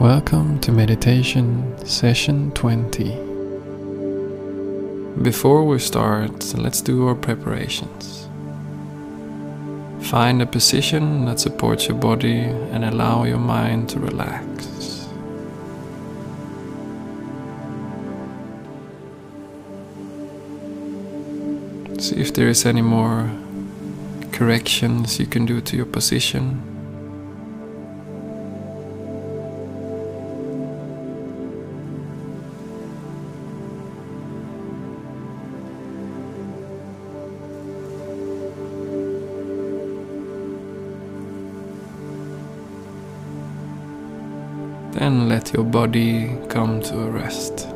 Welcome to meditation session 20. Before we start, let's do our preparations. Find a position that supports your body and allow your mind to relax. See if there is any more corrections you can do to your position. Your body come to a rest.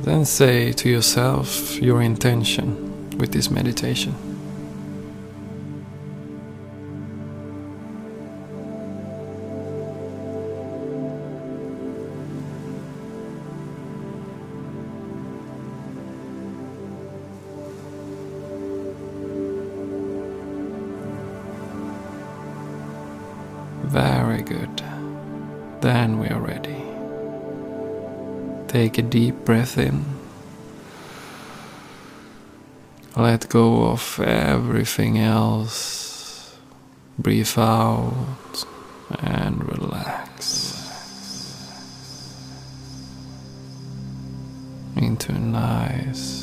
Then say to yourself your intention with this meditation. Take a deep breath in. Let go of everything else. Breathe out and relax into a nice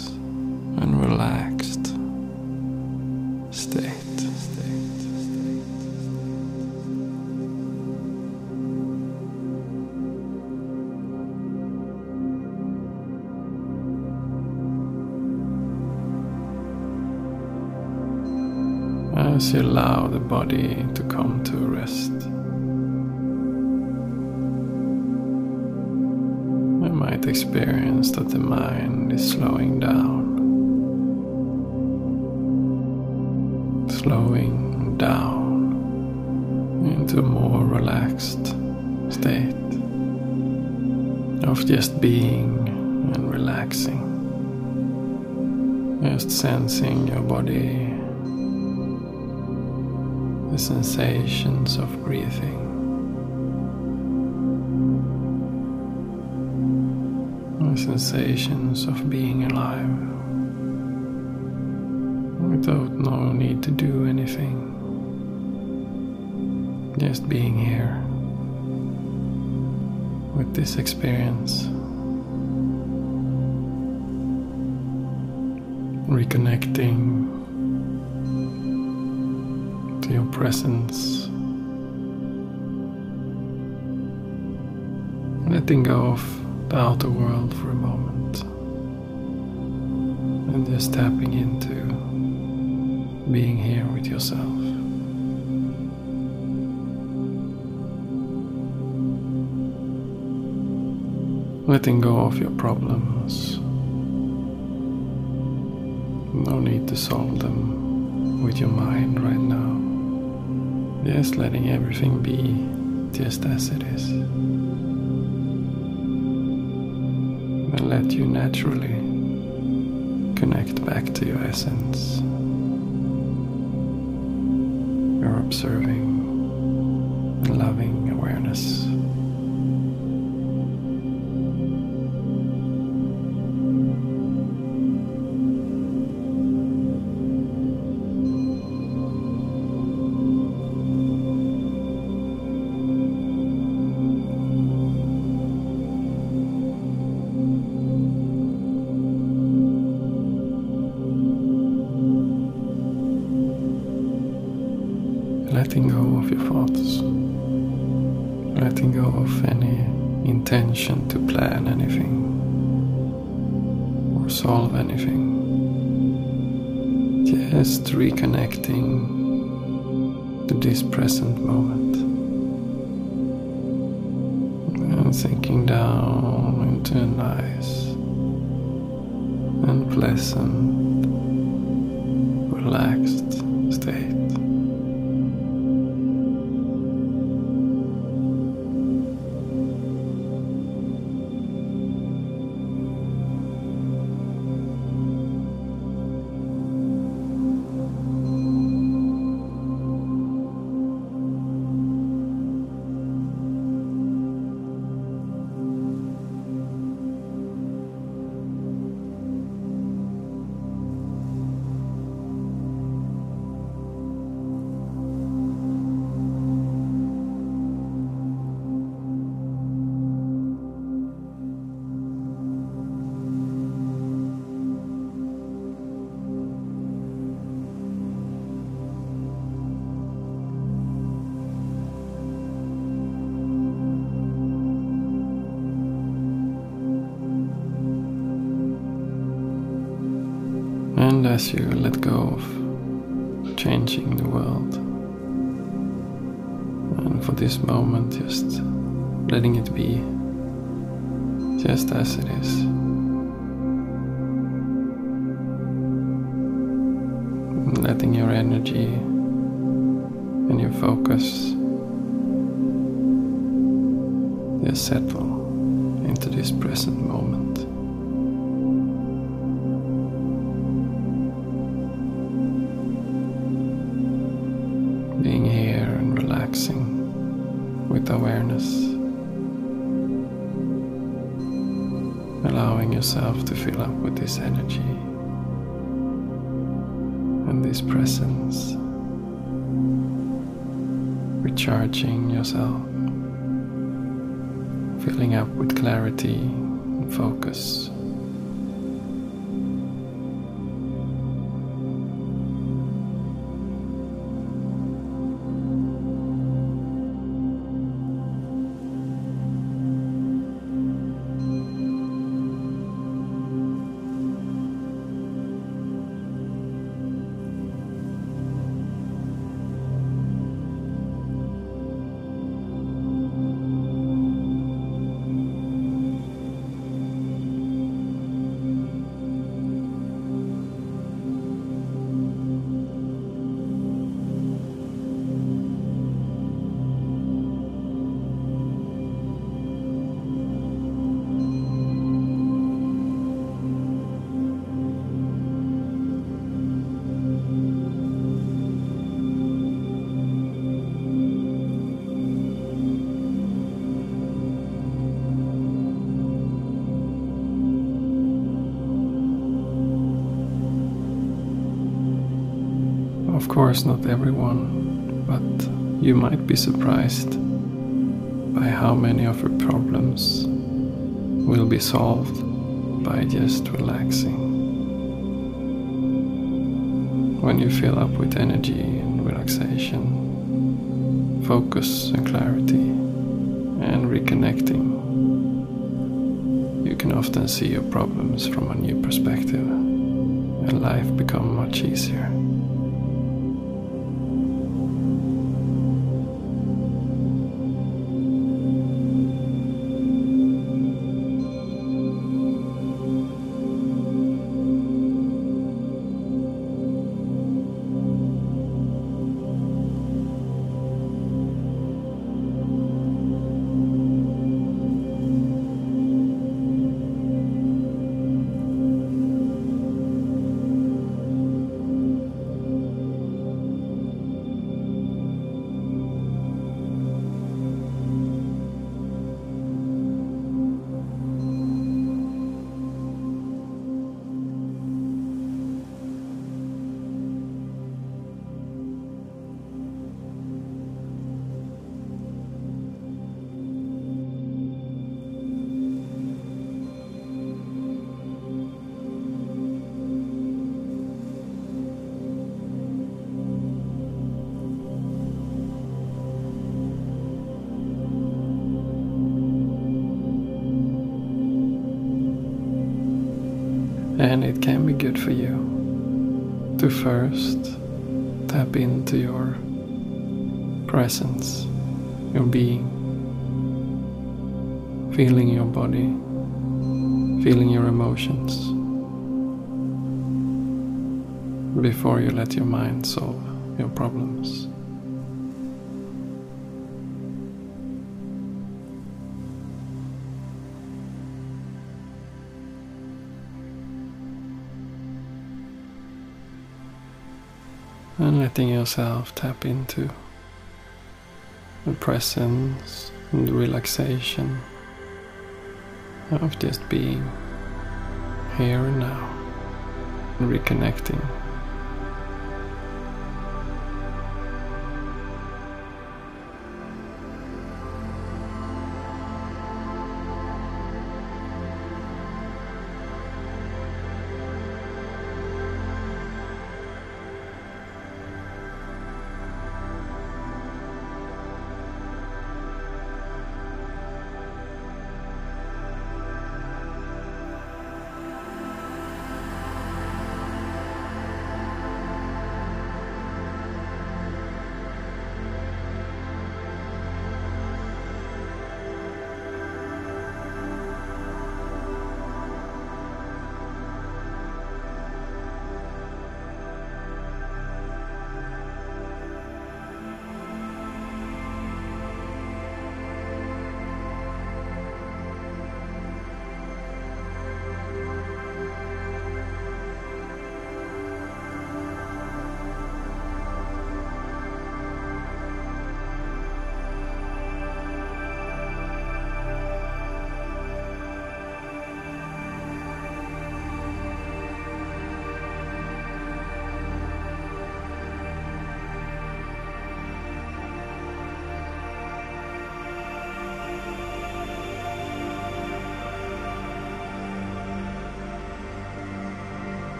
As you allow the body to come to rest, you might experience that the mind is slowing down. Slowing down into a more relaxed state of just being and relaxing. Just sensing your body the sensations of breathing. The sensations of being alive without no need to do anything. Just being here with this experience. Reconnecting your presence. Letting go of the outer world for a moment. And just tapping into being here with yourself. Letting go of your problems. No need to solve them with your mind right now. Just letting everything be just as it is. And let you naturally connect back to your essence. Your observing, loving awareness. Letting go of your thoughts, letting go of any intention to plan anything or solve anything. Just reconnecting to this present moment and sinking down into a nice and pleasant, relaxed And as you let go of changing the world, and for this moment, just letting it be just as it is. Letting your energy and your focus just settle into this present moment. Yourself to fill up with this energy and this presence. Recharging yourself filling up with clarity and focus. Course, not everyone, but you might be surprised by how many of your problems will be solved by just relaxing. When you fill up with energy and relaxation, focus and clarity, and reconnecting, you can often see your problems from a new perspective and life become much easier. And it can be good for you to first tap into your presence, your being, feeling your body, feeling your emotions before you let your mind solve your problems. And letting yourself tap into the presence and the relaxation of just being here and now and reconnecting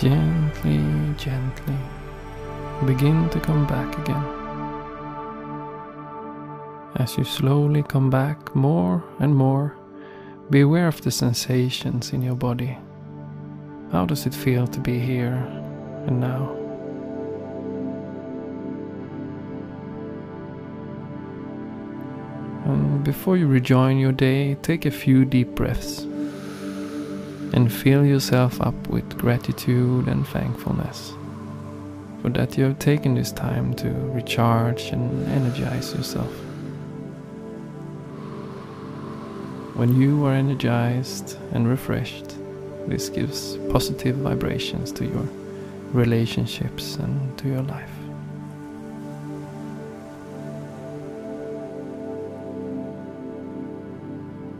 Gently, gently begin to come back again. As you slowly come back more and more, be aware of the sensations in your body. How does it feel to be here and now? And before you rejoin your day, take a few deep breaths and fill yourself up with gratitude and thankfulness for that you have taken this time to recharge and energize yourself. When you are energized and refreshed, this gives positive vibrations to your relationships and to your life.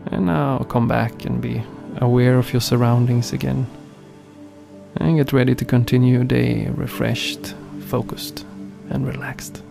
And now come back and be aware of your surroundings again. And get ready to continue your day refreshed, focused, and relaxed.